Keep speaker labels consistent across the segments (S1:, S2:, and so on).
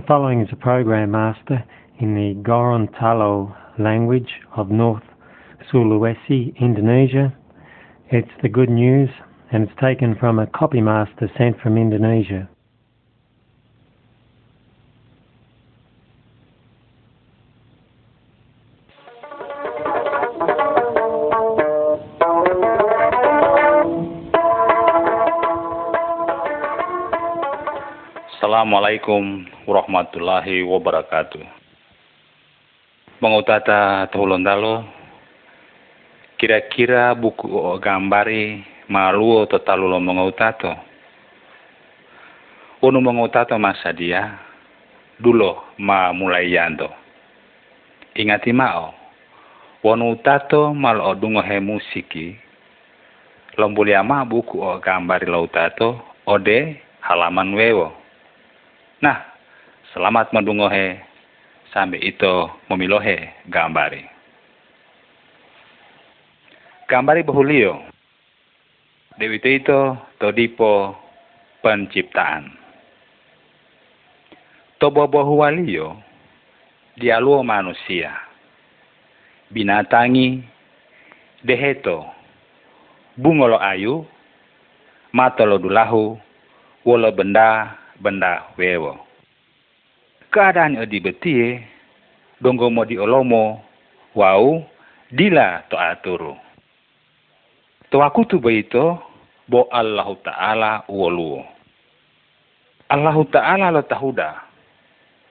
S1: The following is a program master in the Gorontalo language of North Sulawesi, Indonesia. It's the good news and it's taken from a copy master sent from Indonesia.
S2: Assalamualaikum warahmatullahi wabarakatuh. Mengutata Tolo kira-kira buku gambari maluo talulo mengutato. Unu mengutato masa dia dulo ma mulai yanto. Ingati mao, wonu utato mal odungo he musiki. Lombuli ama buku o gambari lo utato ode halaman wewo. Nah, selamat mendungohe sampai itu memilohe gambari. Gambari bahulio. Dewi itu todipo penciptaan. Tobo bahuwalio dialuo manusia. Binatangi deheto bungolo ayu matolo dulahu wolo benda benda wewo. Keadaan di betie, donggo mo di olomo, wau, dila to aturu. To aku tu beito, bo Allah Ta'ala woluo. Allah Ta'ala lo tahuda.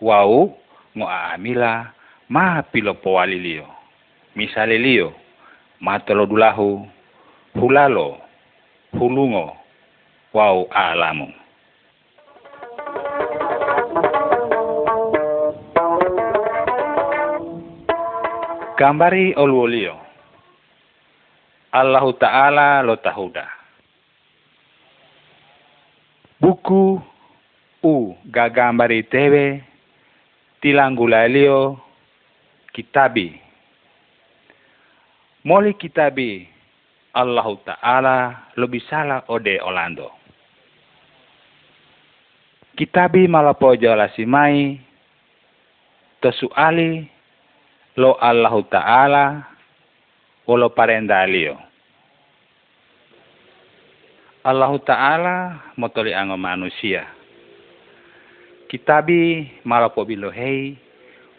S2: Wau, ngo aamila, ma pilo powali lio. Misale lio, matolo dulahu, hulalo, hulungo, wau alamu. Gambari olwolio. Allah Ta'ala lo tahuda. Buku u gagambari tewe tilanggulalio kitabi. Moli kitabi Allah Ta'ala lo bisala ode olando. Kitabi malapojo lasimai tosuali lo Allah Ta'ala wolo parendalio. Allah Ta'ala motoli ango manusia. Kitabi malapo bilohei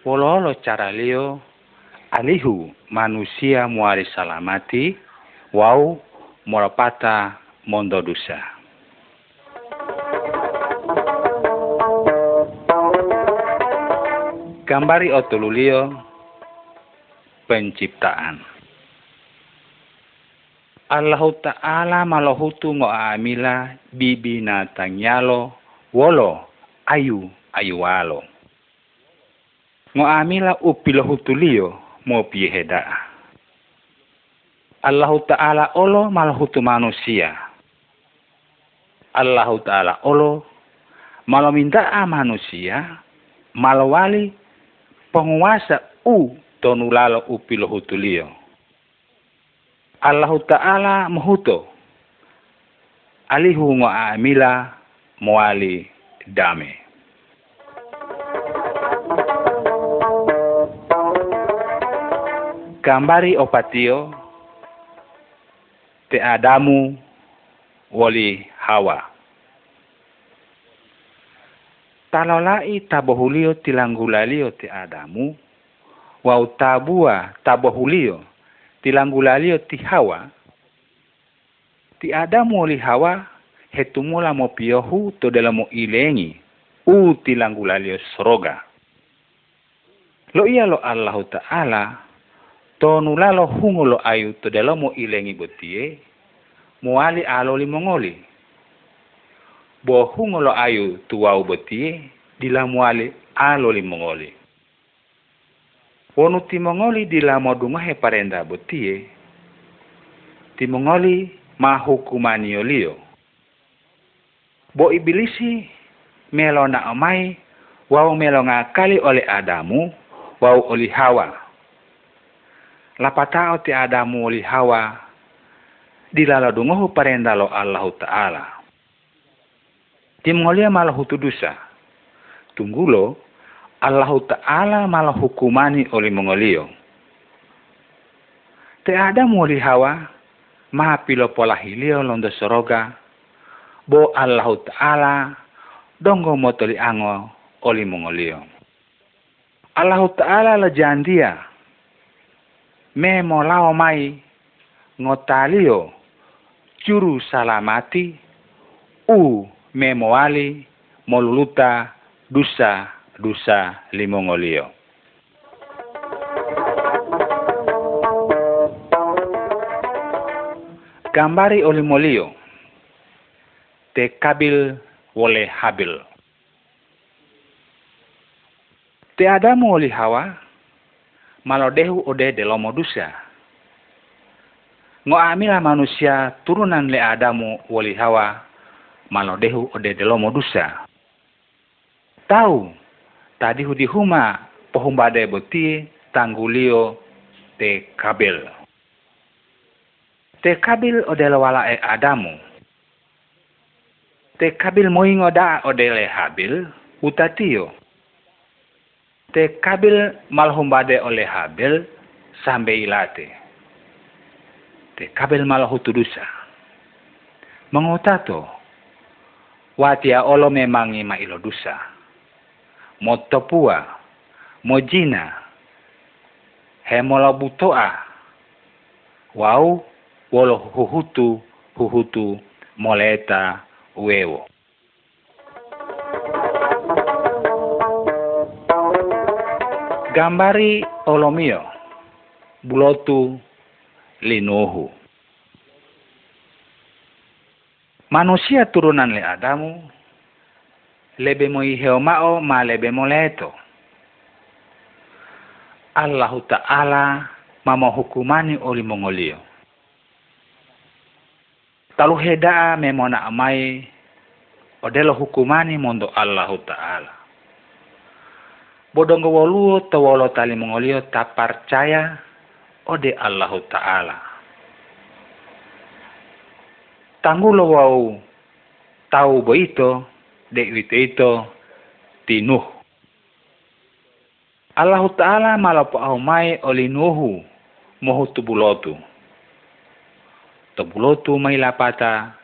S2: wolo lo cara lio alihu manusia muari salamati wau morapata mondo dusa. Gambari otululio penciptaan. Allah Ta'ala malohutu ngo amila bibi natanyalo wolo ayu ayualo. Ngo amila upilohutulio mo pieheda. Allah Ta'ala olo malohutu manusia. Allah Ta'ala olo malaminda manusia malawali penguasa u tonulalo upilo hutulio. Allah Ta'ala mahuto. Alihu amila moali dame. Gambari opatio te Adamu wali Hawa. Talolai tabohulio tilanggulalio te Adamu wau tabua tabohulio tilanggulalio ti hawa. Ti adamu oli hawa hetumula dalam mo ilengi u tilanggulalio sroga lo iya lo Allah Ta'ala to nulalo hungo lo ayu to dalam mo ilengi betie moali aloli mongoli. Bo hungo lo ayu tuwau betie dilamuali aloli mongoli Wonu timongoli dila modunga he parenda botie. Timongoli mahukumani olio. Bo ibilisi melo na amai wau melo ngakali oleh Adamu wau oli Hawa. Lapatao ti Adamu oli Hawa dilala dungohu parenda lo Allah Ta'ala. Timongoli malah hutu dusa. tunggulo Allah Ta'ala malah hukumani oleh mongolio. Te ada muli hawa ma pilo pola hilio londo soroga bo Allah Ta'ala dongo motoli ango oli mongolio. Allah Ta'ala la jandia me molao mai ngotalio curu salamati u me moali moluluta dusa dusa limongolio. Gambari olimolio te kabil wole habil. Te adamu oli hawa malodehu ode delomo dusa. Ngo amila manusia turunan le adamu woli hawa malodehu ode delomo dusa. Tahu tadi hudi huma pohumbade boti tanggulio te kabil. Te kabil odele wala e adamu. Te kabil moingo da odele habil utatio. Te kabil malhumbade oleh habil sampai ilate. Te kabil malahutudusa. Mengotato. Watia olo memangi ma ilo dusa mo topua, mo jina, he mola butoa, wau wolo huhutu huhutu moleta wewo. Gambari olomio, bulotu linuhu. Manusia turunan le Adamu lebe mo mao ma lebe mo leto. Allah Ta'ala mama hukumani oli mongolio. Talu heda memona amai odelo hukumani mondo Allah Ta'ala. Bodong wolu tawolo tali mongolio tak percaya ode Allah Ta'ala. Tanggulo wau tahu boito de ito tinuh. Allah Ta'ala malapo ahumay olinuhu mohu tubulotu. Tubulotu may lapata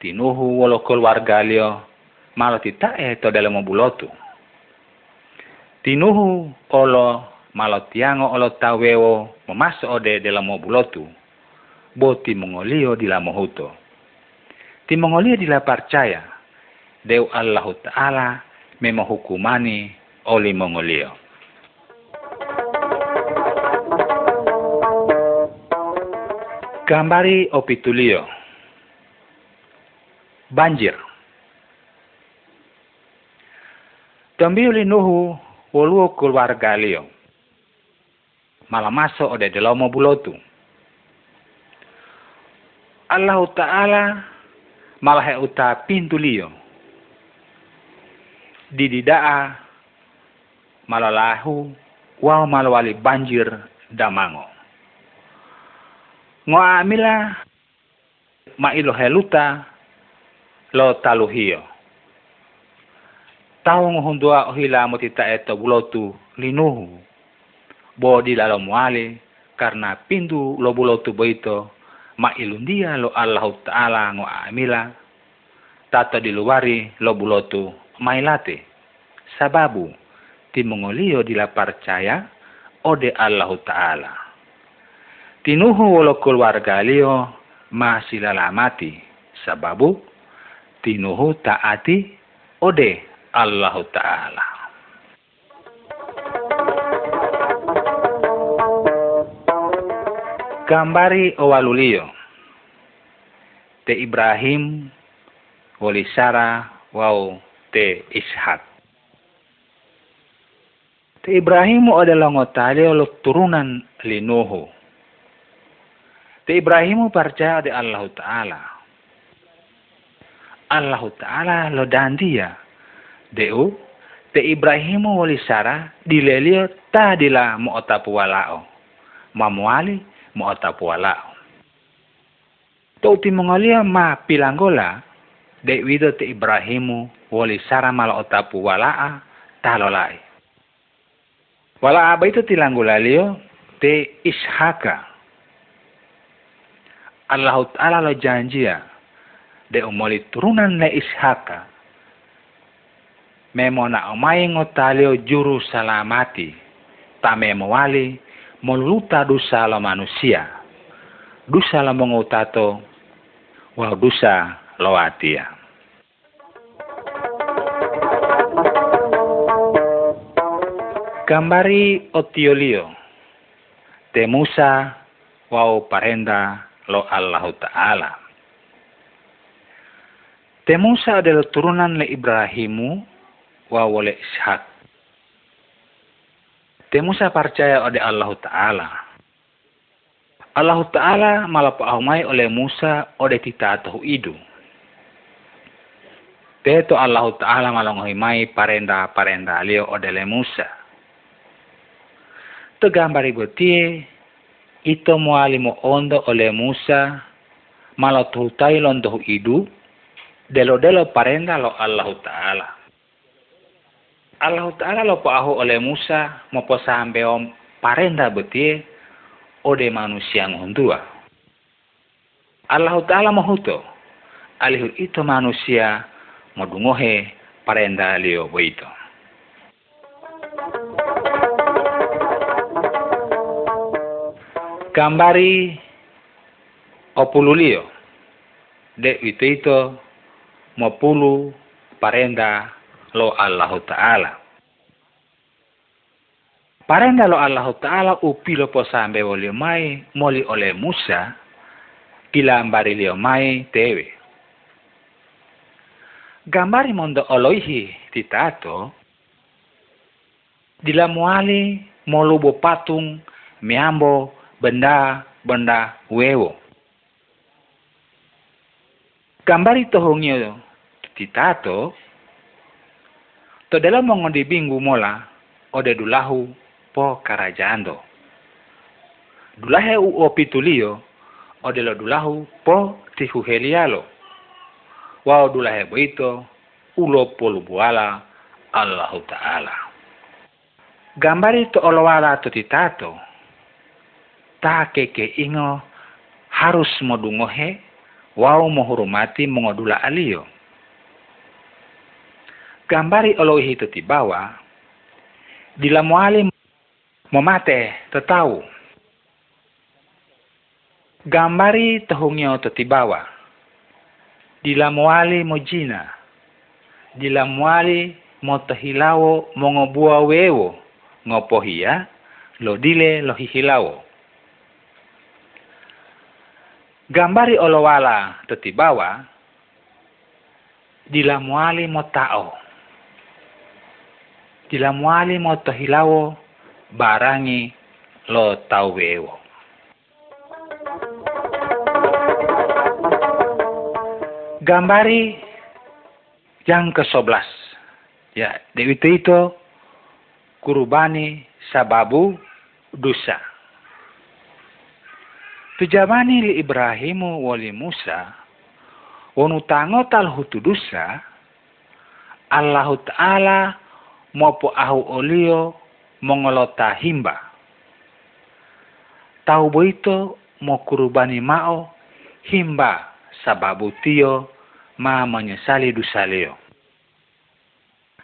S2: tinuhu walo keluarga lio malo tita to dalam bulotu. Tinuhu olo malo tiango olo tawewo memasuk ode dalam bulotu. Boti mongolio di la mohuto. Ti mongolio di la percaya Deu Allah Ta'ala memohukumani oli mongolio. Gambari opitulio. Banjir. Tambiuli nuhu woluo keluarga lio. Malah masuk ode delomo bulotu. Allah Ta'ala malah uta pintu lio dididaa malalahu wa malawali banjir damango. Ngo amila ilo heluta lo taluhio. Tau ngohundua ohila motita eto bulotu linuhu. Bo di lalo muali karena pindu lo bulotu boito ma ilundia lo Allah Ta'ala ngo amila tata diluari lo bulotu mailate sababu timongolio dila percaya ode Allah Ta'ala. Tinuhu wolo keluarga lio masih lalamati sababu tinuhu taati ode Allah Ta'ala. Gambari owalulio te Ibrahim wali Sarah wow te Ishak. Te Ibrahimu adalah ngotali oleh turunan Linuhu. Te Ibrahimu percaya di Allah Ta'ala. Allah Ta'ala lo dan dia. Deu, te Ibrahimu wali Sarah dilelio tadila mo otapu walao. Mamuali mo otapu walao. Tau timongalia ma pilanggola de wido te Ibrahimu wali sara mala otapu walaa talolai. Walaa ba itu tilanggulalio te Ishaka. Allah Ta'ala lo janjia de umoli turunan le Ishaka. Memona omai ngotalio juru salamati. Tame mewali moluta dosa lo manusia. Dosa lo mengutato. Wal dosa lo atia. Gambari otiolio. Te Musa wau parenda lo Allah Ta'ala. Te Musa adalah turunan le Ibrahimu wa wale Ishak. Te Musa percaya oleh Allah Ta'ala. Allah Ta'ala malah pahamai oleh Musa oleh tita tahu idu. Teto Allah Ta'ala malah ngahimai parenda-parenda lio oleh Musa. Tegambar ibu tie, ito muali mo ondo oleh Musa, malah tuhutai londo idu, delo-delo parenda lo Allah Ta'ala. Allah Ta'ala lo paahu oleh Musa mo po sampai om parenda betie ode manusia ngundua. Allah Ta'ala mahuto alihu itu manusia modungohe parenda lio boito. Gambari opululio de itu mopulu parenda lo Allah Ta'ala. Parenda lo Allah Ta'ala upilo po sambe olio mai moli oleh Musa kilambari lio mai tewe. Gambari mondo oloihi titato dilamuali molubo patung miambo benda-benda wewo. Gambari tohongyo titato to dalam mengondi binggu mola ode dulahu po karajando. Dulahe u opitulio ode lo dulahu po tihuhelialo. Wao dulahe boito ulo polubuala Allah Ta'ala. Gambari to olowala to titato ta keke ingo harus modungohe wao menghormati mengodula alio. Gambari olohi itu tibawa dilamuali momate tetau. Gambari tahungyo tetibawa dilamuali mojina dilamuali motahilawo mongobua wewo ngopohia lo dile lo hihilawo. Gambari olowala tetibawa dilamuali motao. Dilamuali motohilawo barangi lo tauwewo. Gambari yang ke-11. Ya, Dewi itu kurubani sababu dosa. Tujamani li Ibrahimu wali Musa, wonutango tal hutu dosa, Allah Ta'ala mopo ahu olio mongolota himba. Tau boito mo kurubani mao himba sababu tio ma menyesali dosa leo.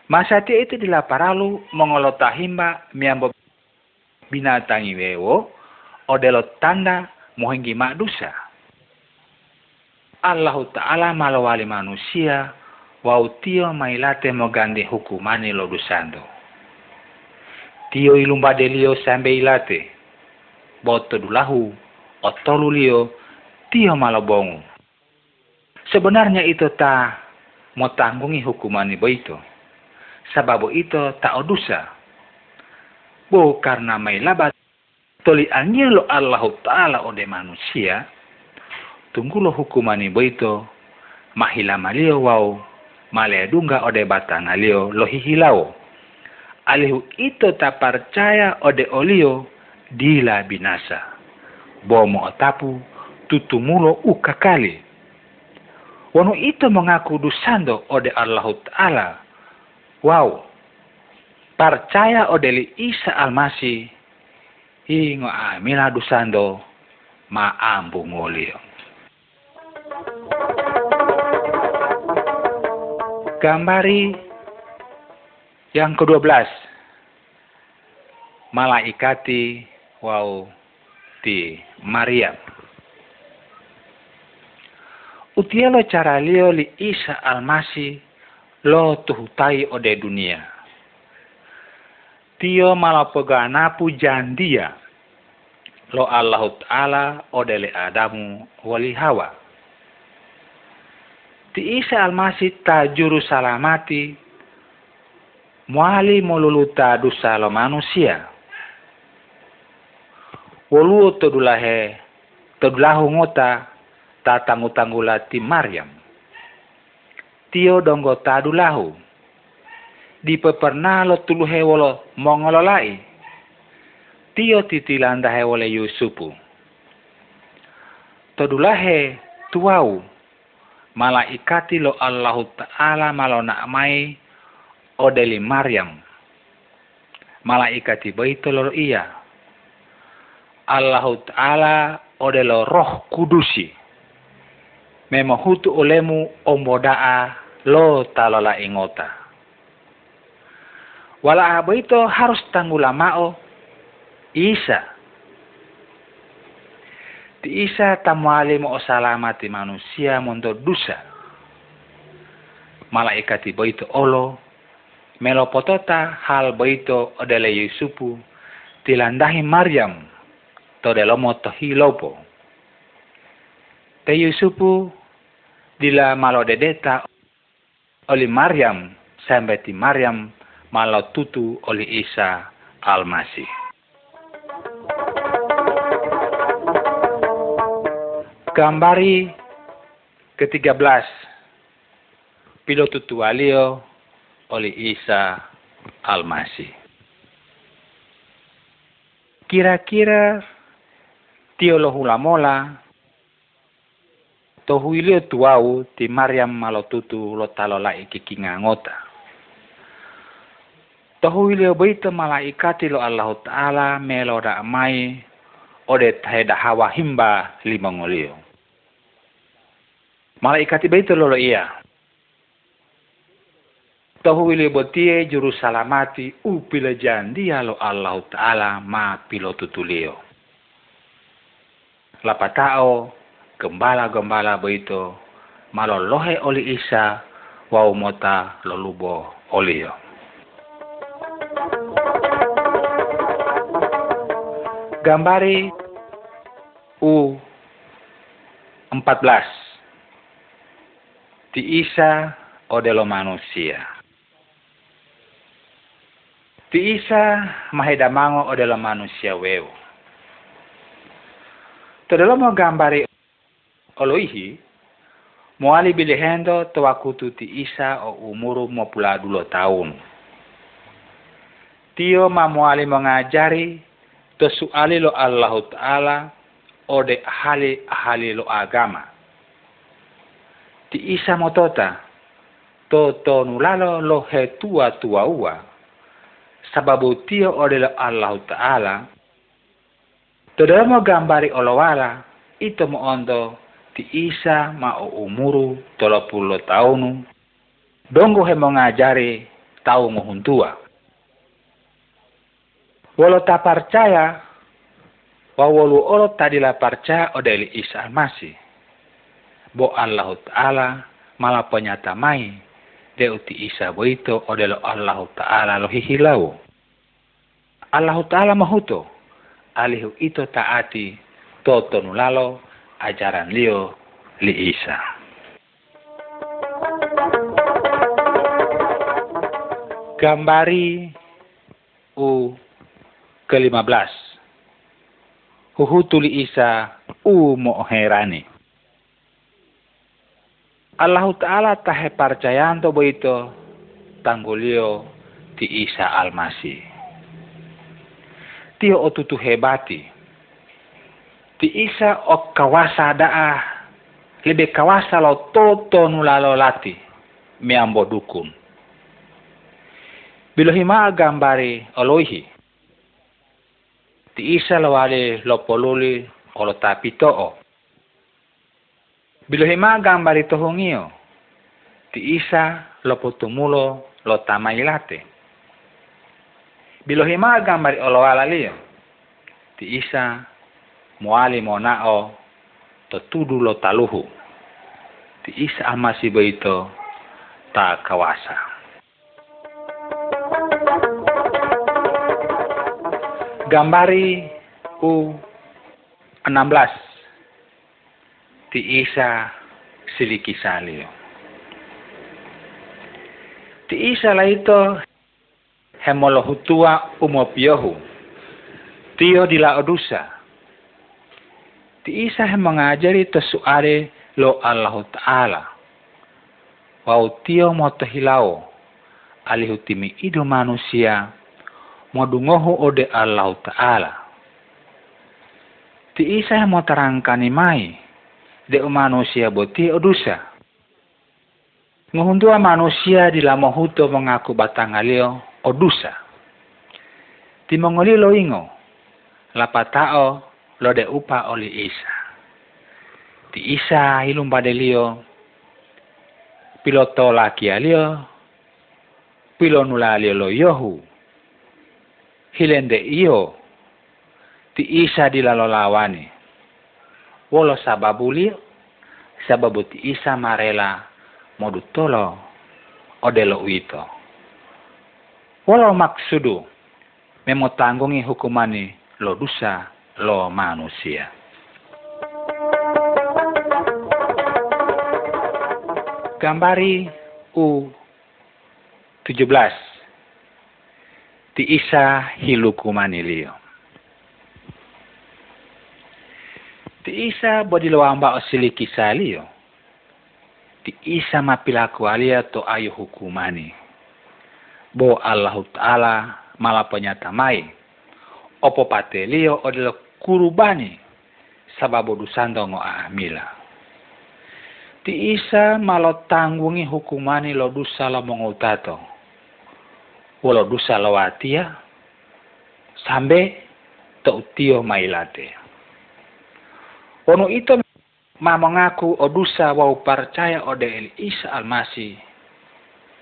S2: Masati itu dilaparalu mongolota himba miambo binatangi wewo odelo tanda mohinggi mak dosa. Allah Ta'ala malawali manusia wau tio mailate mogandi hukumani lo dosando. Tio ilumba delio sambe ilate. Boto dulahu otolu lio tio malobongu. Sebenarnya itu ta mau tanggungi hukuman ibu itu. Sababu itu tak dosa. Bu karena may labat toli angelo Allah Ta'ala ode manusia. Tunggu lo hukuman ibu itu. Mahila malio wau. Male dunga ode batang alio lo hihilao. Alihu itu tak percaya ode olio dila binasa. Bomo otapu tutumulo ukakali Wanu itu mengaku dusando ode Allah Ta'ala. Wow. Percaya ode li Isa Almasih. Ingo amila dusando maambu ngolio. Gambari yang ke-12. Malaikati wow di Maria. Utielo cara lio li Isa Almasi lo tuhutai ode dunia. Tio malapeganapu jandia lo Allah Ta'ala ode le Adamu wali Hawa. Ti Isa Almasi ta juru salamati muali moluluta dosa lo manusia. Wolu todulahe todulahu ngota tatangu-tanggula ti Maryam. Tio donggo tadulahu. Di peperna lo tuluhe wolo mongololai. Tio titilandahe wole Yusupu. Todulahe tuau. Malaikati lo Allahu Ta'ala malo nakmai odeli Maryam. Malaikati baito lo iya. Allahu Ta'ala odelo roh kudusi memo hutu olemu ombodaa lo talola ingota. Wala abo itu harus tanggulamao Isa. Di Isa tamuali mo salamati manusia mondo dusa. Malaikat ibo itu olo. Melopotota hal boito odele Yusupu tilandahi Maryam to delomo tohilopo. Te Yusupu dila malo dedeta oli Maryam sampai ti Maryam malo tutu oli Isa Almasih. Gambari ke-13 Pilo tutu alio oli Isa Almasih. Kira-kira tiolo hulamola tohuilio tuau ti Maryam malotutu lo talola ikikinga ngota. Tohuilio baita malaikati lo Allah Ta'ala melo da mai ode taheda hawa himba limangolio. Malaikati baita lo lo iya. Tohuilio botie juru salamati upila jandia lo Allah Ta'ala ma pilotutulio. Lapatao gembala-gembala beito malolohe oli Isa wau mota lolubo olio. Gambari U 14 Ti Isa odelo manusia. Ti Isa mahedamango odelo manusia weu. Todelo mo gambari oloihi moali bilihendo tawakutu ti Isa o umuru mo pula dulo tahun. Tio ma moali mengajari to suali lo Allah Ta'ala o de ahali ahali lo agama. Ti Isa motota to to nulalo lo tua tua ua sababu tio o de lo Allah Ta'ala to mo gambari olowala ito mo ondo ti Isa ma o umuru tolo pulo taunu he mengajari tau nguhuntua. Walau tak percaya, wawalu olo tadila percaya odeli Isa Almasih. Bo Allah Ta'ala malah penyata mai de uti Isa boito odelo Allah Ta'ala lo hihilau. Allah Ta'ala mahuto alihu ito taati toto nulalo ajaran Leo li Isa. Gambari U ke-15 Huhutuli Isa U moherani. Allah Ta'ala tahe parcayanto boito tanggulio ti Isa Almasi. Tio otutu hebati ti isa o kawasa daa lebih kawasa lo toto nulalo lati miambo dukun. Bilohima gambari oloihi. Ti isa lawale lopoluli olo tapito o. Bilohima gambari tohongio. Ti isa lopotumulo lo tamailate. Bilohima gambari olo alalio. Ti isa moali monao to lo taluhu. Ti isa amasi beito ta kawasa. Gambari u 16 ti isa siliki salio. Ti isa la ito hemolohutua umopiohu. Tio di la odusa. Ti isa mengajari tesuare lo Allah Ta'ala. Wau tio motohilao alihutimi idu manusia modungohu ode Allah Ta'ala. Ti isa mo tarangkani mai de manusia boti odusa. Nguhundua manusia di lamohuto mengaku batangalio odusa. Ti mongolilo ingo lapatao lo de upa oli isa. Ti isa ilum badelio piloto laki alio pilonula lo yohu. Hilende iyo. Ti isa dilalolawani wolo sababu lio. Sababu ti isa marela modu tolo odelo uito. Wolo maksudu. Memotanggungi hukumani lo dusa lo manusia gambari u 17 ti isa hiluku manilio. Ti isa bodilo amba osiliki salio. Ti isa mapilaku alia to ayu hukumani. Bo Allah Ta'ala mala penyatamai. Opo patelio odilo kurubani sababu dusando ngo amila. Ti isa malo tanggungi hukumani lo dusa lo mongutato wala dusa lawatia sambe to utio mailate. Ono ito mamangaku o dusa wau percaya ode el Isa almasi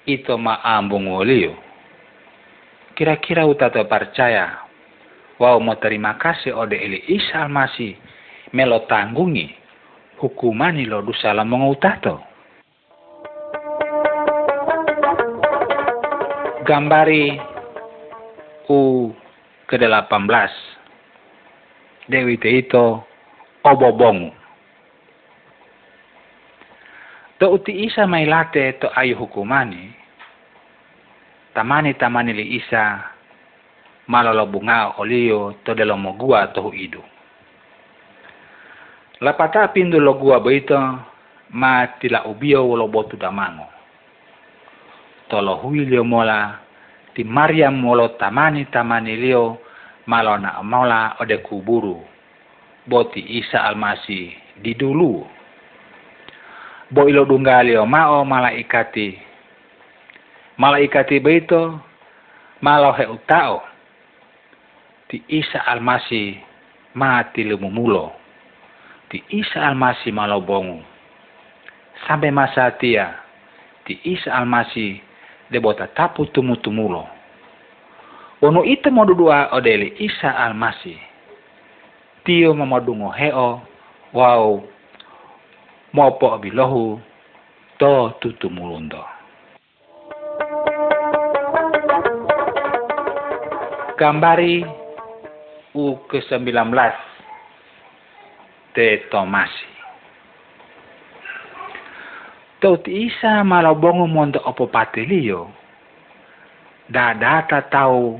S2: ito maambung wolio. Kira-kira utato percaya wau mau terima kasih ode el Isa almasi melo tanggungi. Hukumani lo dusa lamong utato. gambari U ke-18 Dewi Teito Obobongu To uti isa may late to ayu hukumani. Tamani tamani li isa malolobunga olio to de mogua to idu. Lapata pindu logua beito ma tila ubio wolo botu damango. Tolo huilio mola ti Maryam molo tamani tamani lio malona mola ode kuburu. Boti Isa almasi di dulu. Bo ilo dunggalio mao malaikati malaikati beito malo he utao ti Isa almasi mati lumumulo ti Isa almasi malo bongu sampai masa tia ti Isa almasi debota tapu tumu-tumulo. Ono ite modudua odeli Isa almasi. Tio mamadungo heo, wow, mopo bilohu, to tutumulundo. Gambari U ke-19 Te Tomasi Tau ti isa malabongo mondo opo patelio. Da data tau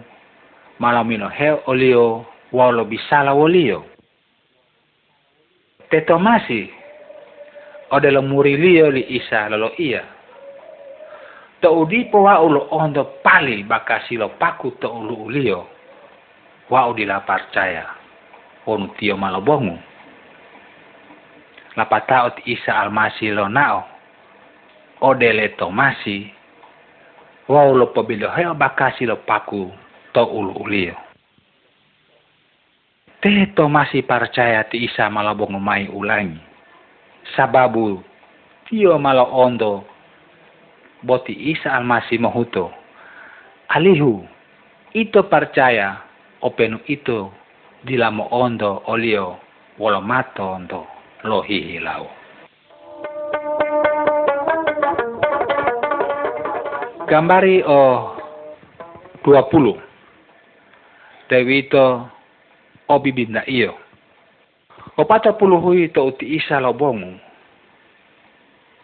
S2: malamino he olio walo bisala wolio. Te tomasi odelo murilio li isa lolo iya. To udipo wa ulo ondo pali bakasi lo paku to ulu ulio. Wa udila percaya. Onu tio malabongo. lapatao ti Isa almasi lo nao. Ode le tomasi wau lo pabilo heo bakasi lo paku to ulu ulio. Te tomasi percaya ti Isa malabong mai ulangi. Sababu tio malo ondo boti Isa almasi mahuto alihu ito percaya openu ito dilamo ondo olio wolo mato ondo lo hihilau. Gambari o 20. Dewi ito o bibinda iyo. O pata puluh hui to uti isa lo bongu.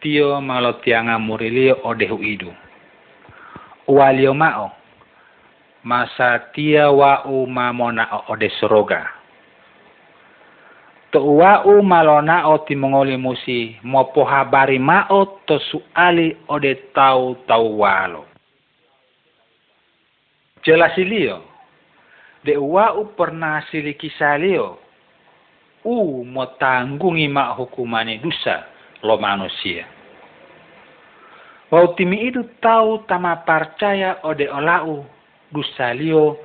S2: Tio malo tianga murilio o dehu idu. Walio mao. Masa tia wa u mamona o ode soroga. To wa u malona o timongoli musi mopo habari mao to suali ode tau tau walo. Jelasilio. De wa u pernah siliki salio. U mo tanggungi ma hukumani dosa lo manusia. Wau timi itu tahu tama percaya ode olau dusalio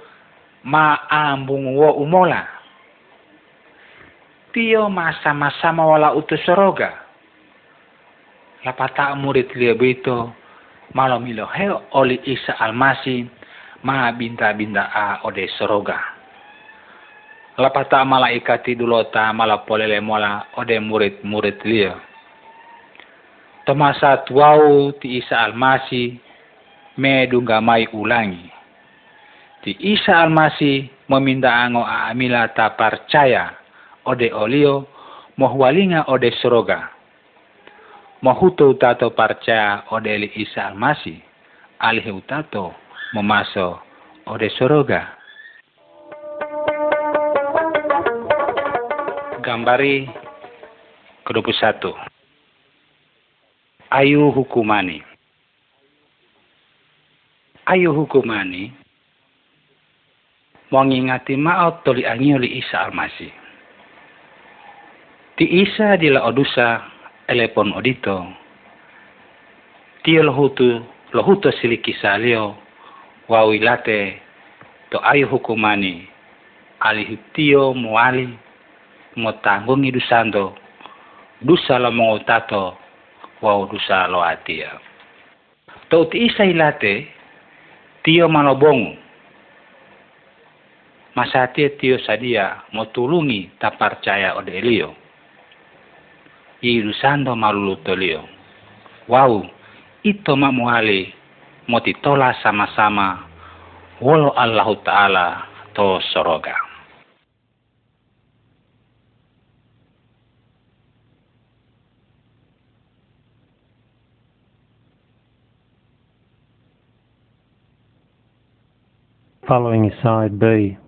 S2: ma ambung wo umola. Tio sama-sama wala utus soroga. Lapata murid lia bito malam ilo heo oli Isa almasi ma binta-binta a ode soroga. Lapata malaikati dulota mala polele mola ode murid-murid lia. Tomasa tuau ti Isa almasi me mai ulangi Ti Isa Almasi meminta ango amila ta percaya ode olio mohwalinga ode soroga. Mohuto tato percaya ode li Isa Almasi alih utato memaso ode soroga. Gambari ke-21 Ayu hukumani Ayu hukumani mengingati maot toli angioli Isa Almasi. Ti Isa di la odusa elepon odito. Tio lohutu lohuto siliki salio wawilate to ayu hukumani alih tio muali mo tanggungi dusando dusa lo tato wau dusa lo atia. To ti Isa ilate tio malobongu masatie tio sadia motulungi taparcaya ode elio. Malulu tolio. Wow, ito mamuali motitola sama-sama wolo Allah Ta'ala to soroga.
S1: Following side B.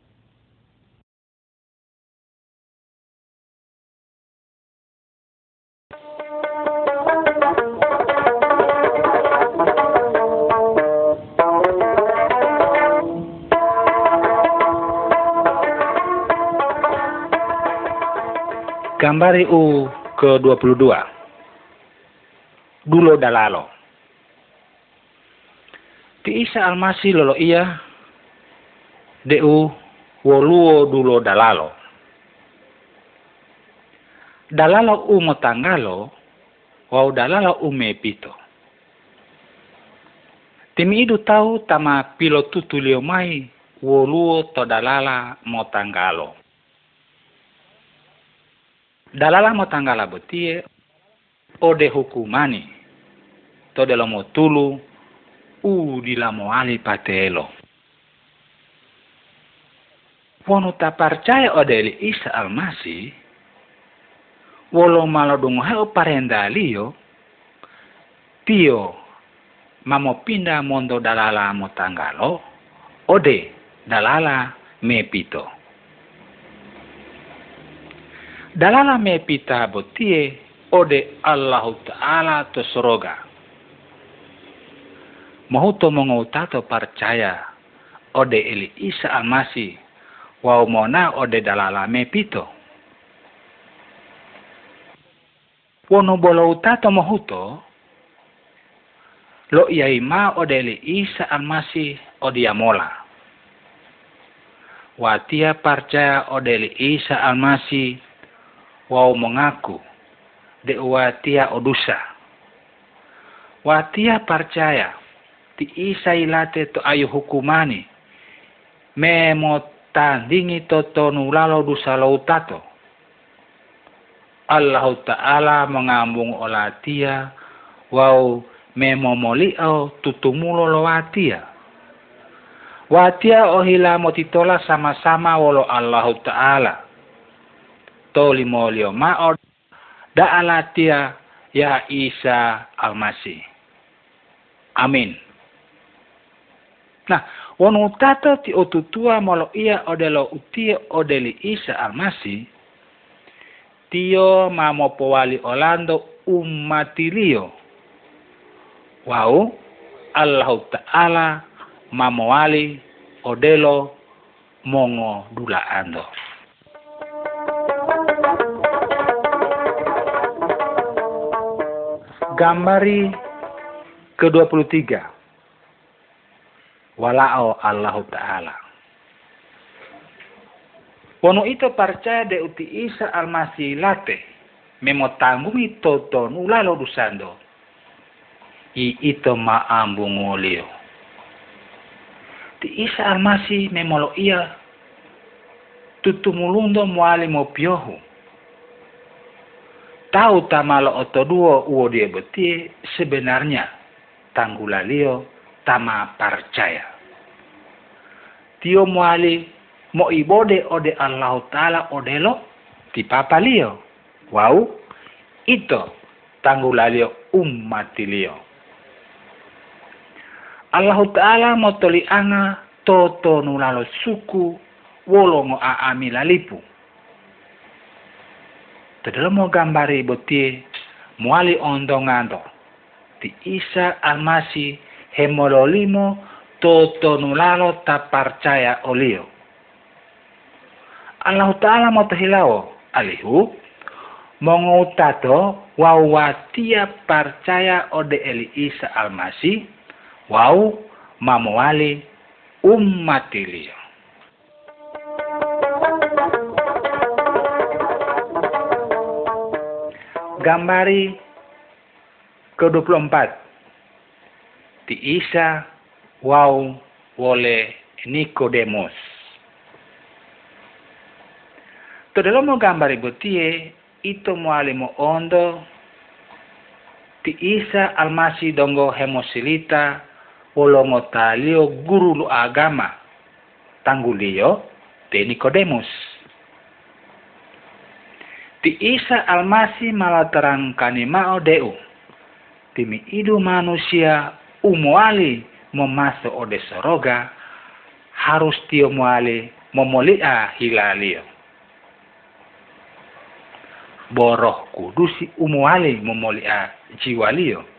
S2: Gambari U ke-22. Dulo Dalalo. Ti Isa Almasi lolo iya DU woluo dulo dalalo. Dalalo u motanggalo wau dalalo u mepito. Timi idu tahu tama pilo tutulio mai woluo to dalala motanggalo dalala mo tanggala botie ode hukumani. To de mo tulu. U di mo ali patelo Wono ta percaya ode li Isa Almasi wolo malo dungo heo parendalio tio mamo pinda mondo dalala mo tanggalo ode dalala me pito dalala me pita botie ode Allah Ta'ala to soroga. Mahuto tato percaya ode ili Isa Almasi wau mona ode dalala me pito. wono bolo utato mohuto lo iai ma odeli Isa almasi odiamola. Watia percaya odeli Isa almasi wau mengaku de watia odusa. Watia percaya ti Isa ilate to ayu hukumani memo tandingi to tonulalo dusa lautato. Allah Ta'ala mengambung olatia wau memomolio tutumulo lo watia. Ohila motitola sama-sama wolo Allah Ta'ala. Toli molio da alatia ya Isa Almasih. Amin. Nah, wonu tata ti otutua molo ia odelo utia odeli Isa Almasih, tio mamo powali olando umatilio wau Allah Ta'ala mamawali odelo mongo dula ando. Gambari ke-23. Walao Allah Ta'ala. Wono itu percaya de uti Isa almasih late. Memotanggungi toto nulalo dusando. I ito maambungolio. Ti Isa Almasi memolo ia tutumulundo mwali mo piohu. Tahu tamalo oto duo uo dia betie sebenarnya tanggulalio tama percaya. Tio mwali mo ibode ode Allah Ta'ala odelo papalio. Wow, ito tanggulalio ummatilio. Allah Ta'ala motoli anga toto nulalo suku wolongo aami lalipu. Tadala mo gambari botie muali ondongando. Ti Isa almasi hemololimo toto nulalo taparcaya olio. Allah Ta'ala motahilao alihu mongutato wawatia percaya ode eli Isa almasi wau mamowali ummatilio. Gambari ke-24 Ti Isa wau wole Nikodemus. Todelo mo gambari botie ito mo ondo ti Isa almasi dongo hemosilita wolongo talio guru lu agama tanggulio te Nikodemus. Ti Isa almasi malaterang kanimao deu. Timi idu manusia umuali memasuk ode soroga harus tio muali memolia hilalio. Boroh kudusi umuali memolia jiwalio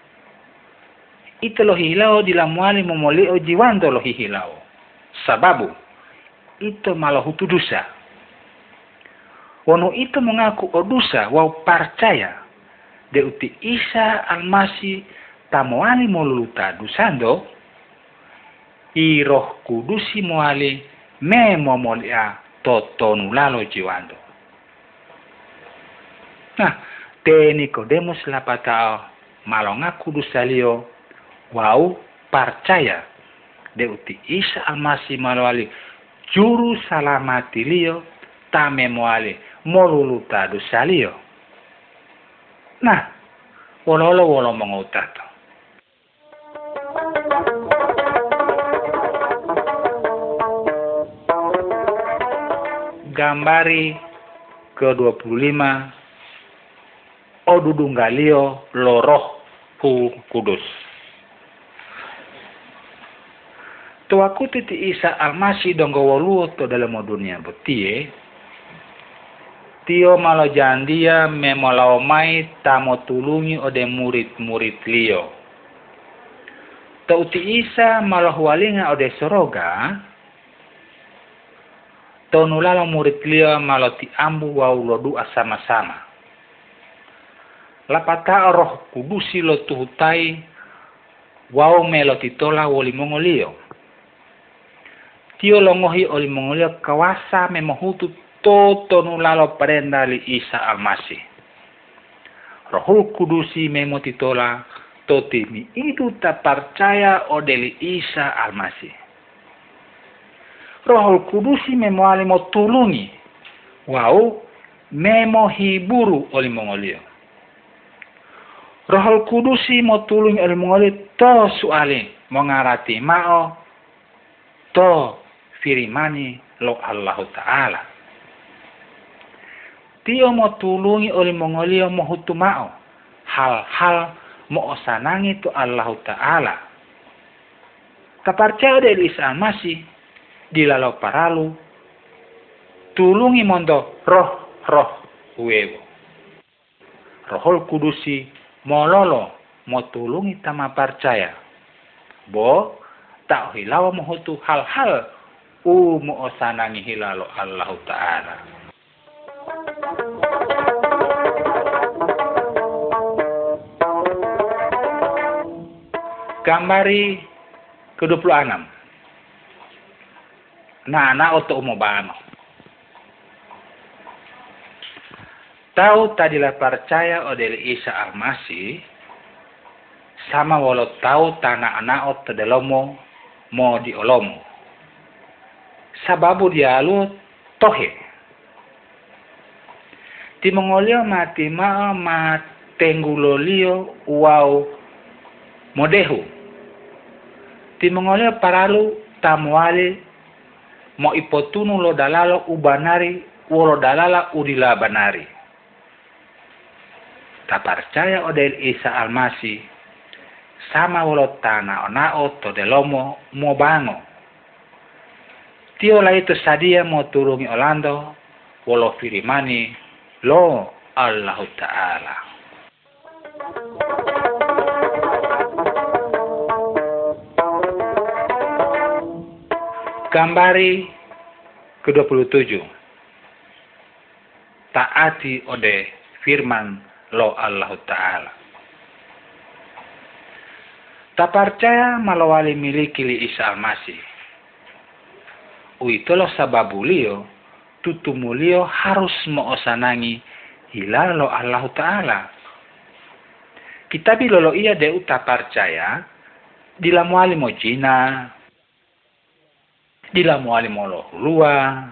S2: ito lo hilao dilamuali momolio jiwando lo hihilao. Sababu, ito malahutudusa. Wono ito mengaku odusa wau percaya. De uti Isa almasi tamoali moluluta dusando i roh kudusi moali me momolia totonu lalo jiwando. Nah, te Nikodemus lapatao malongaku dusalio wau percaya. Uti Isa almasi malwali juru salamati liyo moluluta dosalio. Nah, wololo wolo mengutato. Gambari ke-25 Odudunggalio Loroh Kudus. Tuaku titi Isa almasi donggo wolu to dalam dunia betie. Tio malo jandia memolao mai tamo tulungi ode murid-murid lio. uti Isa malo hualinga ode soroga. To nulalo murid lio malo ti ambu wau lodu sama-sama. lapata roh kudusi lo tuhutai wau melo titola woli mongolio tio longohi oli mongolio kawasa memohutu toto nulalo prenda li Isa almasi rohul kudusi memo titola toti mi itu tak percaya odeli Isa almasi rohul kudusi memo alimo tulungi wau memo hiburu oli mongolio Rohul Kudusi mo tulung el mongoli to suali mengarati mao to firimani lo Allah Ta'ala. Tio mo tulungi oleh mongolio mo hutu mao hal-hal mo osanangi to Allah Ta'ala. Kaparcaya dari Isa masih di lalau paralu tulungi mondo roh roh wewo. Rohul Kudusi mololo mo tulungi tama percaya bo tak hilawa mo hutu hal-hal u mo osanangi hilalo Allah Ta'ala Gambari ke-26 Nah, anak oto umobano. tahu tadilah percaya odel Isa Almasi sama walau tahu tanah anak tedelomo mo di olomo. Sababu dialu tohe. Ti mongolio mati ma ma tenggulolio wow modehu. Ti mongolio paralu tamuali mo ipotunu lo dalalo ubanari wolo dalala udila banari tak percaya odel Isa Almasi sama wolo tanah onao to delomo mo bango. Tio itu sadia mo turungi Orlando wolo firimani lo Allah Ta'ala. Gambari ke-27 Taati ode firman lo Allah Ta'ala. Tak percaya malawali miliki li Isa Al-Masih. Uitolo sababu tutumulio harus moosanangi hila lo Allah Ta'ala. Kita bilolo iya de uta percaya, dilamuali mo jina, dilamuali mo lohulua,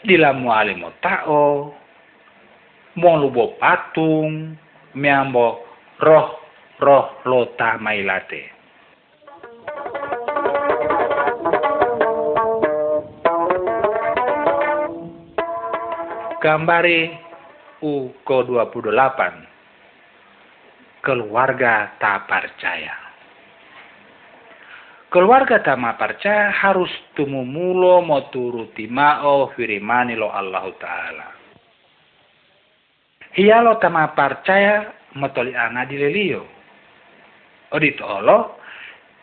S2: dilamuali mo tao, lubo patung miambo roh roh lota mailate. Gambari U ke-28 Keluarga tak percaya Keluarga tak percaya harus tumumulo mau turuti ma'o firimani lo Allah Ta'ala Hiyalo tama percaya motoli ana dilelio. Odito olo,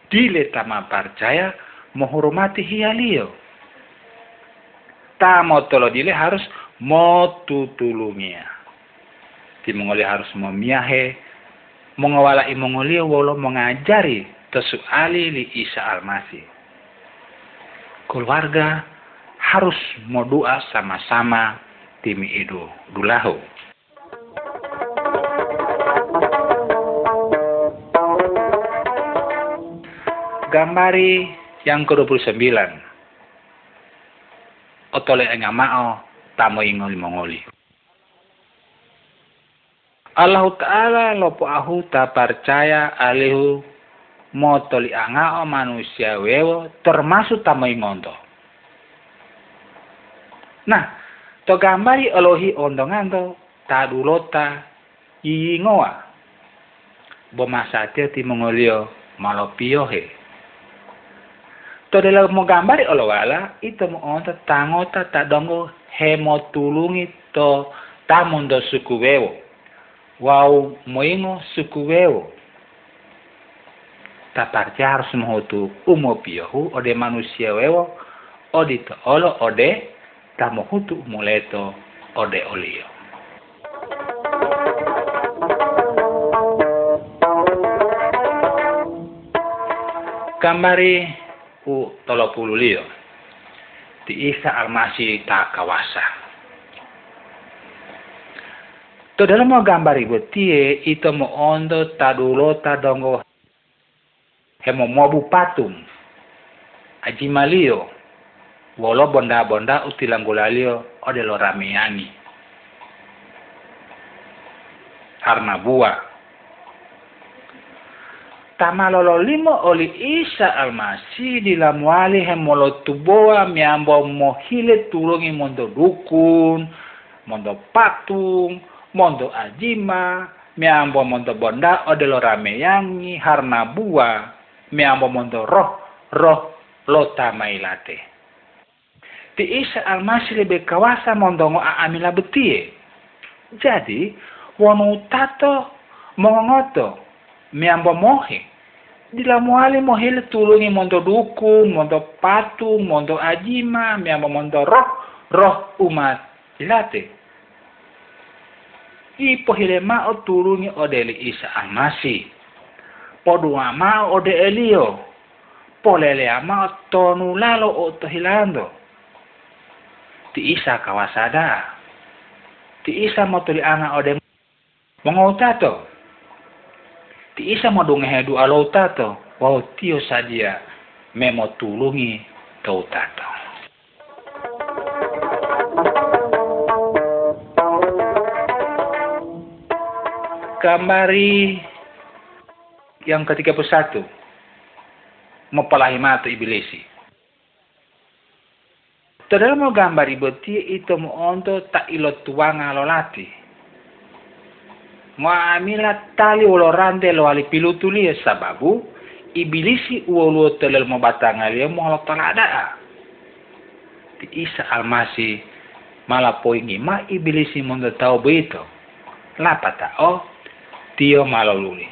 S2: dile tama percaya menghormati hiyalio. Ta motolo dile harus motutulungia. Ti mengoli harus memiahe, mengawala imongolio wolo mengajari tesuali li Isa Almasih. Keluarga harus mau doa sama-sama timi itu dulahu. Gambari yang ke-29. Otole nga mao tamo ingoli mongoli. Allah Ta'ala lopo ahu ta percaya alihu motoli angao manusia wewo termasuk tamo ingondo. Nah, to gambari Elohi ondongando tadulota yingoa. Bomasatio ti mongolio Todo la mo gambari olo wala ito mo oh, onta tangota ta dongo hemotulungi to tamundo sukuwewo. Wau moingo sukuwewo. Ta parte harus mohotu umo piyohu ode manusia wewo odi to olo ode tamohutu umuleto ode olio. Gambari u tolo pulu lio. Ti isa almasi ta kawasa. To dalam mo gambari tie ito mo ondo tadulo tadongo hemo mobu patum. Aji malio. Wolo bonda-bonda utilanggulalio odelo ramiani. Karena buah tamalolo limo oli Isa almasi di lamwali hemolo tuboa miambo mohile turungi mondo dukun, mondo patung, mondo ajima, miambo mondo bonda odelo rameyangi harna bua, miambo mondo roh, roh lota mailate. Ti Isa almasi lebih kawasa mondo ngo aamila betie. Jadi, wonu tato mongoto miambo mohe. Dilamuali mohile tulungi mondo duku mondo patu mondo ajima miambo mondo roh roh umat ilate ipo hile mao tulungi odeli isa almasi. Podua mao ode elio. Polele ama tonu lalo o hilando ti isa kawasada. Ti isa motuli ana ode mongotato ti isa mo hedu alo tato wau tio sadia. Memo tulungi tau tato Kamari yang ketiga satu. Mempelahi mata ibilisi. Tadala mo gambar iboti itu mo onto tak ilot tuang alolati muamila tali ulo rande lo ali pilutuli ya sababu ibilisi uolo telel mo batangalia mo lo talada ti isa almasi mala poingi ma ibilisi mondo tau beito lapata o tio maloluli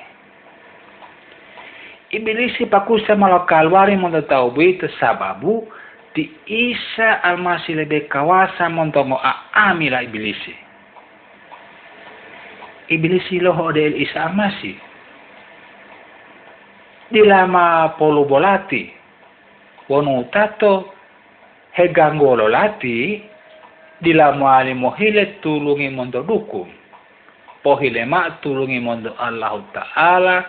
S2: ibilisi pakusa malo kalwari mondo tau beito sababu ti isa almasi lebe kawasa mondo mo aamila ibilisi ibilisi loho del isa amasi. Dilama polo bolati, wonu tato hegangolo lati, dilama ali mohile tulungi mondo duku. Pohile ma tulungi mondo Allah Ta'ala,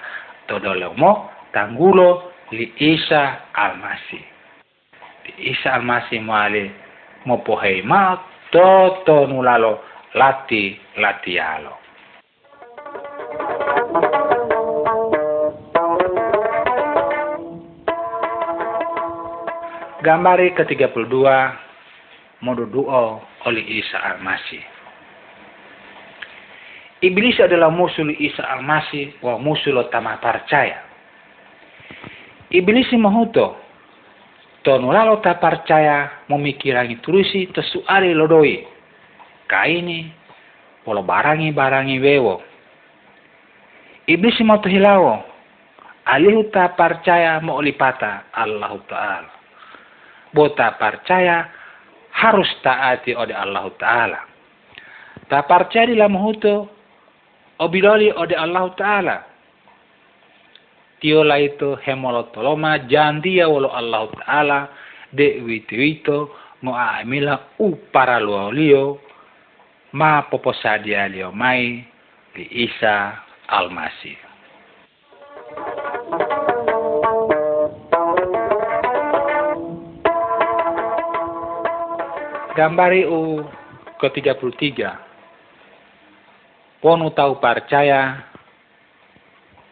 S2: mo tanggulo li Isa almasi. Li Isa almasi mo ali mo pohei ma toto nulalo lati lati alo. Gambari ke-32 Moduduo oleh Isa Al-Masih. Iblis adalah musuh Isa Al-Masih wa musuh tama percaya. Iblis mahuto lalu tak percaya memikirangi turusi tesuari lodoi. Kaini polo barangi barangi wewo. Iblis mau hilawo. Alihu tak percaya mau lipata Allah Ta'ala bota percaya harus taati oleh Allah Ta'ala. Tak percaya di dalam hutu, obiloli oleh Allah Ta'ala. Tiola itu hemolotoloma jandia walo Allah Ta'ala de wito wito mo aamila u para luolio ma poposadia lio mai di Isa Al-Masih. Gambari u ke-33. Ponu tahu percaya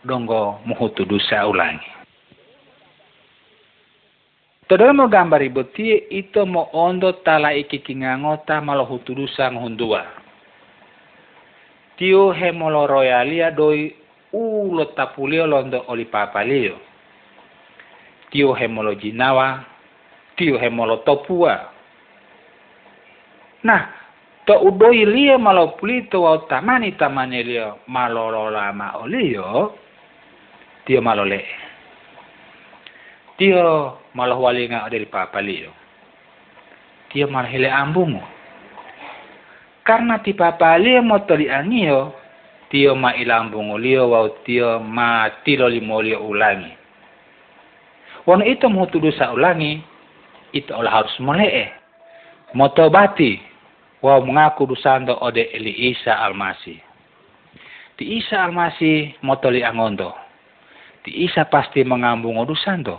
S2: donggo muhutu dosa ulangi. Tadala mo gambari boti ito mo ondo tala ikikingangota malo hutu dosa ngundua. Tio hemolo royalia doi ulo tapulio londo oli papalio. Tio hemolo jinawa, tio hemolo topua. Nah, to udoi lia malo pulito wa tamani tamani lia malo lama olio, tio malo le. Tio malo walinga del papa lio. Tio malo hele ambungu. Karena ti papa lio toli angio, tio ma ilambungu lio wa tio ma tilo limo lio ulangi. Wono itu mau dosa ulangi, itu olah harus mulai. Motobati, wa mengaku dosando ode Eli Isa Almasih. Di Isa Almasih motoli angondo. Di Isa pasti mengambung dosando.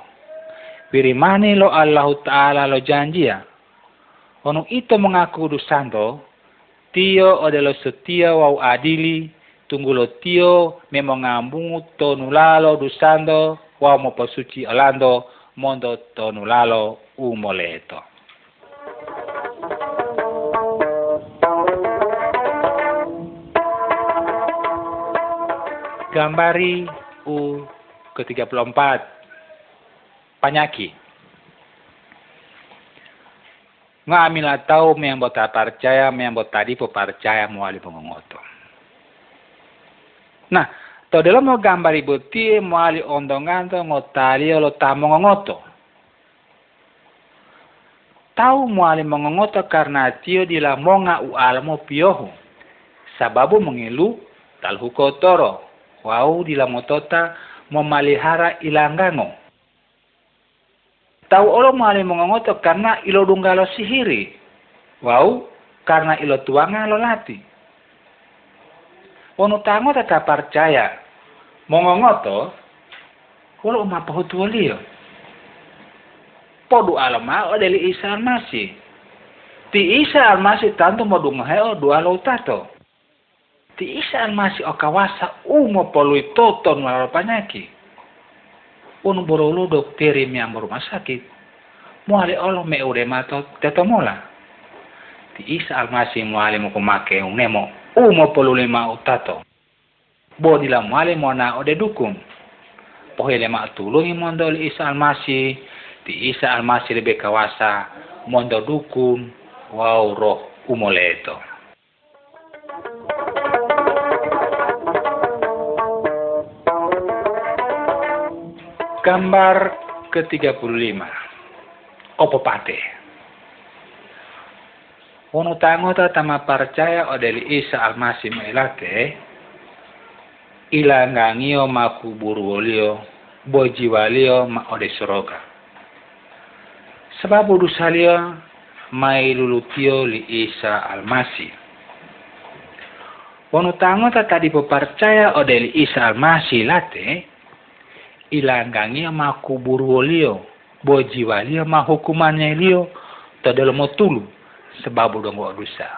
S2: Birimani lo Allah Ta'ala lo janji ya. Ono itu mengaku dosando, tio lo setia wau adili, tunggu lo tio memang ngambung to nulalo dosando, wa mo pasuci alando mondo tonu lalo umoleto. Gambari U ke-34 Panyaki Ngamila tahu memang percaya memang tadi percaya muali pengongoto. Nah, To dalam mo gambari buti moali ondonganto ngotali lo tamo ngoto. Tahu moali mengongoto karena tio dila monga u alamo piohu. Sababu mengilu talhu kotoro. Wau dila motota memalihara ilanggango. Tahu olo moali mengongoto karena ilo dunggalo sihiri. Wau karena ilo tuanga lo lati. Ono tango tetap percaya. Mongongoto, kulo umapa hutuolio. Podu alama o deli Isa almasi. Ti Isa almasi tanto modu ngaheo dua lo tato. Ti Isa almasi o kawasa umo polui toton malalo panyaki. Unu borolo dokteri mi rumah sakit. Muali olo me ure mato teto mola. Ti Isa almasi muali mo kumake unemo umo polu lima utato. Bo dila muali mona ode dukun. Pohe lema tulungi mondo li Isa almasi. Ti Isa almasi lebih kawasa mondo dukun. Wow roh umoleto. Gambar ke-35. Opo pate. Ono tangota tama percaya odeli Isa almasih melate ilangangio makuburuolio bojiwalio ma ode soroga. Sebab udusalio mai lulutio li Isa almasih. Ono tangota tadi percaya odeli Isa almasih late ilangangio makuburuolio bojiwalio ma hukumannya lio tadalo tulu sababu dongo dosa.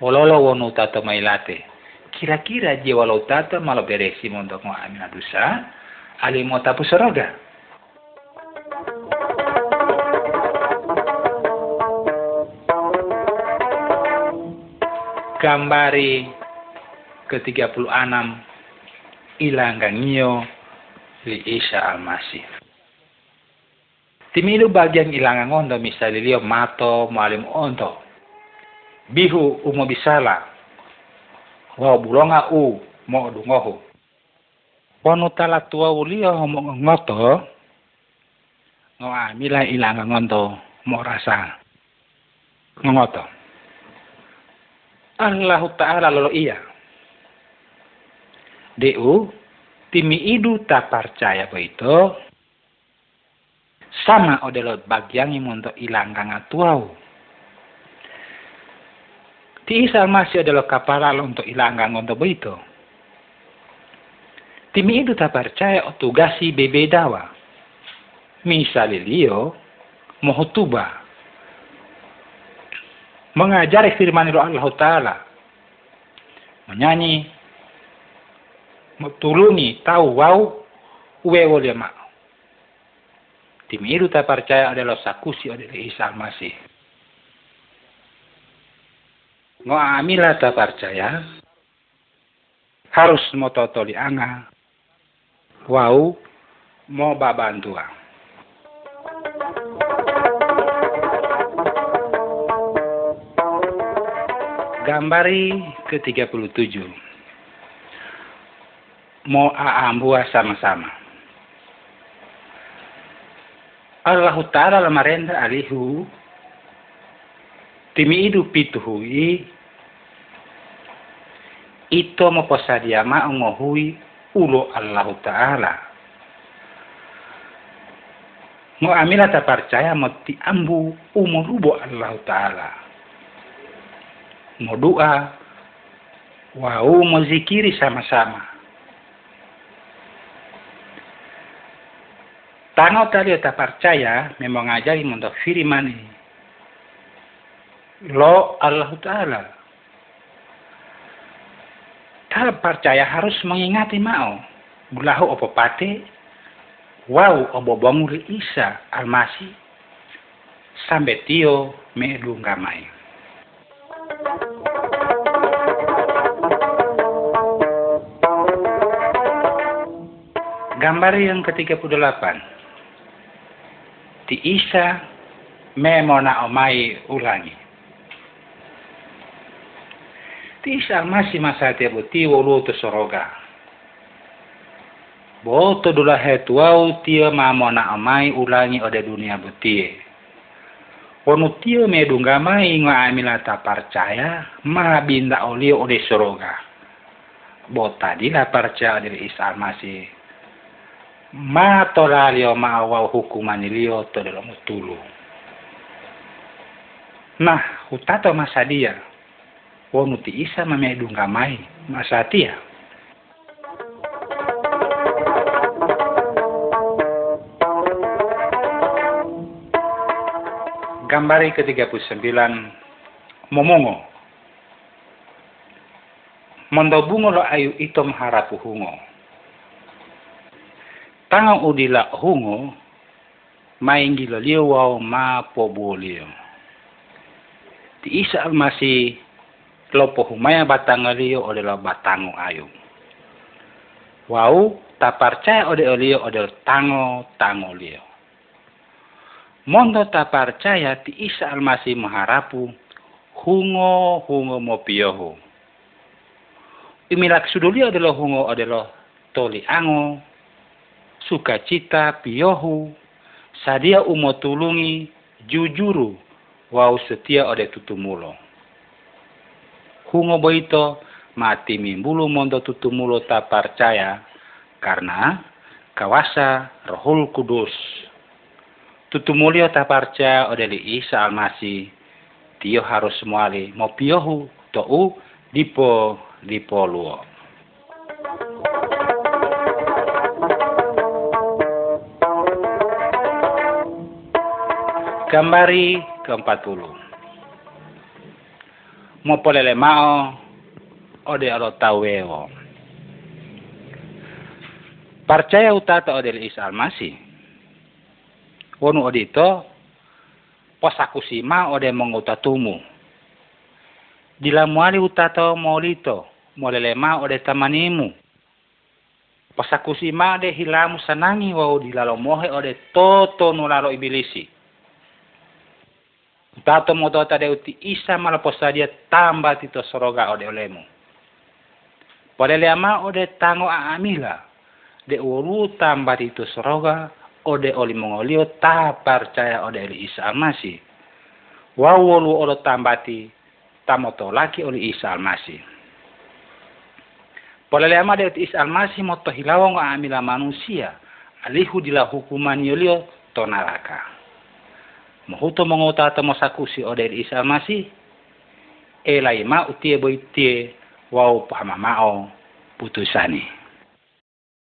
S2: Walolo wono tata mailate. Kira-kira je walau tata malo beresi untuk mo amin dosa, ali mo tapu soroga. Gambari ke-36 ilang gangio li Isa Al-Masih. Timilu bagian ilangan ondo misalnya liyo mato malim ondo. Bihu umo bisala. Wa bulonga u mo dungohu. Wanu tala tua ulio mo ngoto. Ngoa mila ilangan ondo mo rasa. Ngoto. Allah Ta'ala lolo iya. Deu, timi idu tak percaya begitu, sama odelo bagyangi monto ilang kang atuau. Ti isa masih adalah kapalal untuk ilang kang untuk begitu. Timi itu tak percaya o tugasi bebe dawa. Misali liyo, mohotuba. Mengajar firman Allah Ta'ala. Menyanyi, tulungi, tahu, wow, uwe wole mak Timiru tak percaya adalah sakusi adalah Isa Al-Masih. Ngo amila tak percaya harus mau totoli anga. Wau mau babantua. Gambari ke-37. Mau aambua sama-sama. Allah Ta'ala marenda alihu timi idu pituhui ito mo posadiama ngohui ulo Allah Ta'ala Mo amila ta percaya mo ti ambu umurubo Allah Ta'ala. Mo doa, wau mo zikiri sama-sama. Tangau tali ta percaya memang ngajari mo firman lo Allah Ta'ala. Tak percaya harus mengingati mau. Gulahu opo pate Wow, obo banguri Isa almasi sampai tio me gamai. Gambar yang ke-38. Ti Isa me mona omai ulangi. Ti Isa almasi masa tiap ti wolu soroga. Boto dula hetuau tia mamona amai ulangi ode dunia butie. Wonu tia medungga mai nga amila ta percaya ma binda oli ode soroga. Bo tadi la percaya dari Isa masih ma tolalio ma awau hukuman ilio to dalam tulu. Nah, hutato masa dia. Wonu ti Isa mamedungga mai masa tia. Gambari ke-39 Momongo Mondo bungo lo ayu itom harapu hungo. Tangang udila hungo, mainggi lo liyo wao ma pobo liyo. Ti isa almasi lopo humaya batanga liyo ode lo batango ayu. Wau tak percaya ode liyo ode tango tango liyo. Mondo ta percaya ti Isa almasih maharapu hungo hungo mo piyoho. Imilak suduli adalah hungo adalah toli ango, sukacita piyohu, sadia umo tulungi, jujuru, wau setia ode tutumulo. Hungo boito mati mimbulu mondo tutumulo ta percaya karena kawasa rohul kudus tutumulio taparca odeli Isa almasi tio harus muali mo piohu tou dipo dipo luo. Gambari ke-40 Mo polele mao ode alo taweo. Percaya utata ode Isa almasi? Wonu odito posakusima ode mongutatumu dilamuali utato molito molelema ode tamanimu. Posakusima ode hilamu sanangi wau dilalomohe ode toto nulalo ibilisi utato moto tade uti isa malaposadia tamba tito soroga ode olemu Poleleama ode tango aamila de uru tamba tito soroga ode oli mongolio ta percaya ode oli Isa Almasih. Wawolu olo tambati tamoto laki oli Isa Almasih. Polele ama de Isa Almasih moto hilawang amila manusia alihu dila hukuman yolio tonaraka. Mohuto mongota mosakusi ode Isa Almasih. Elai ma utie boitie wau pahamamao putusani.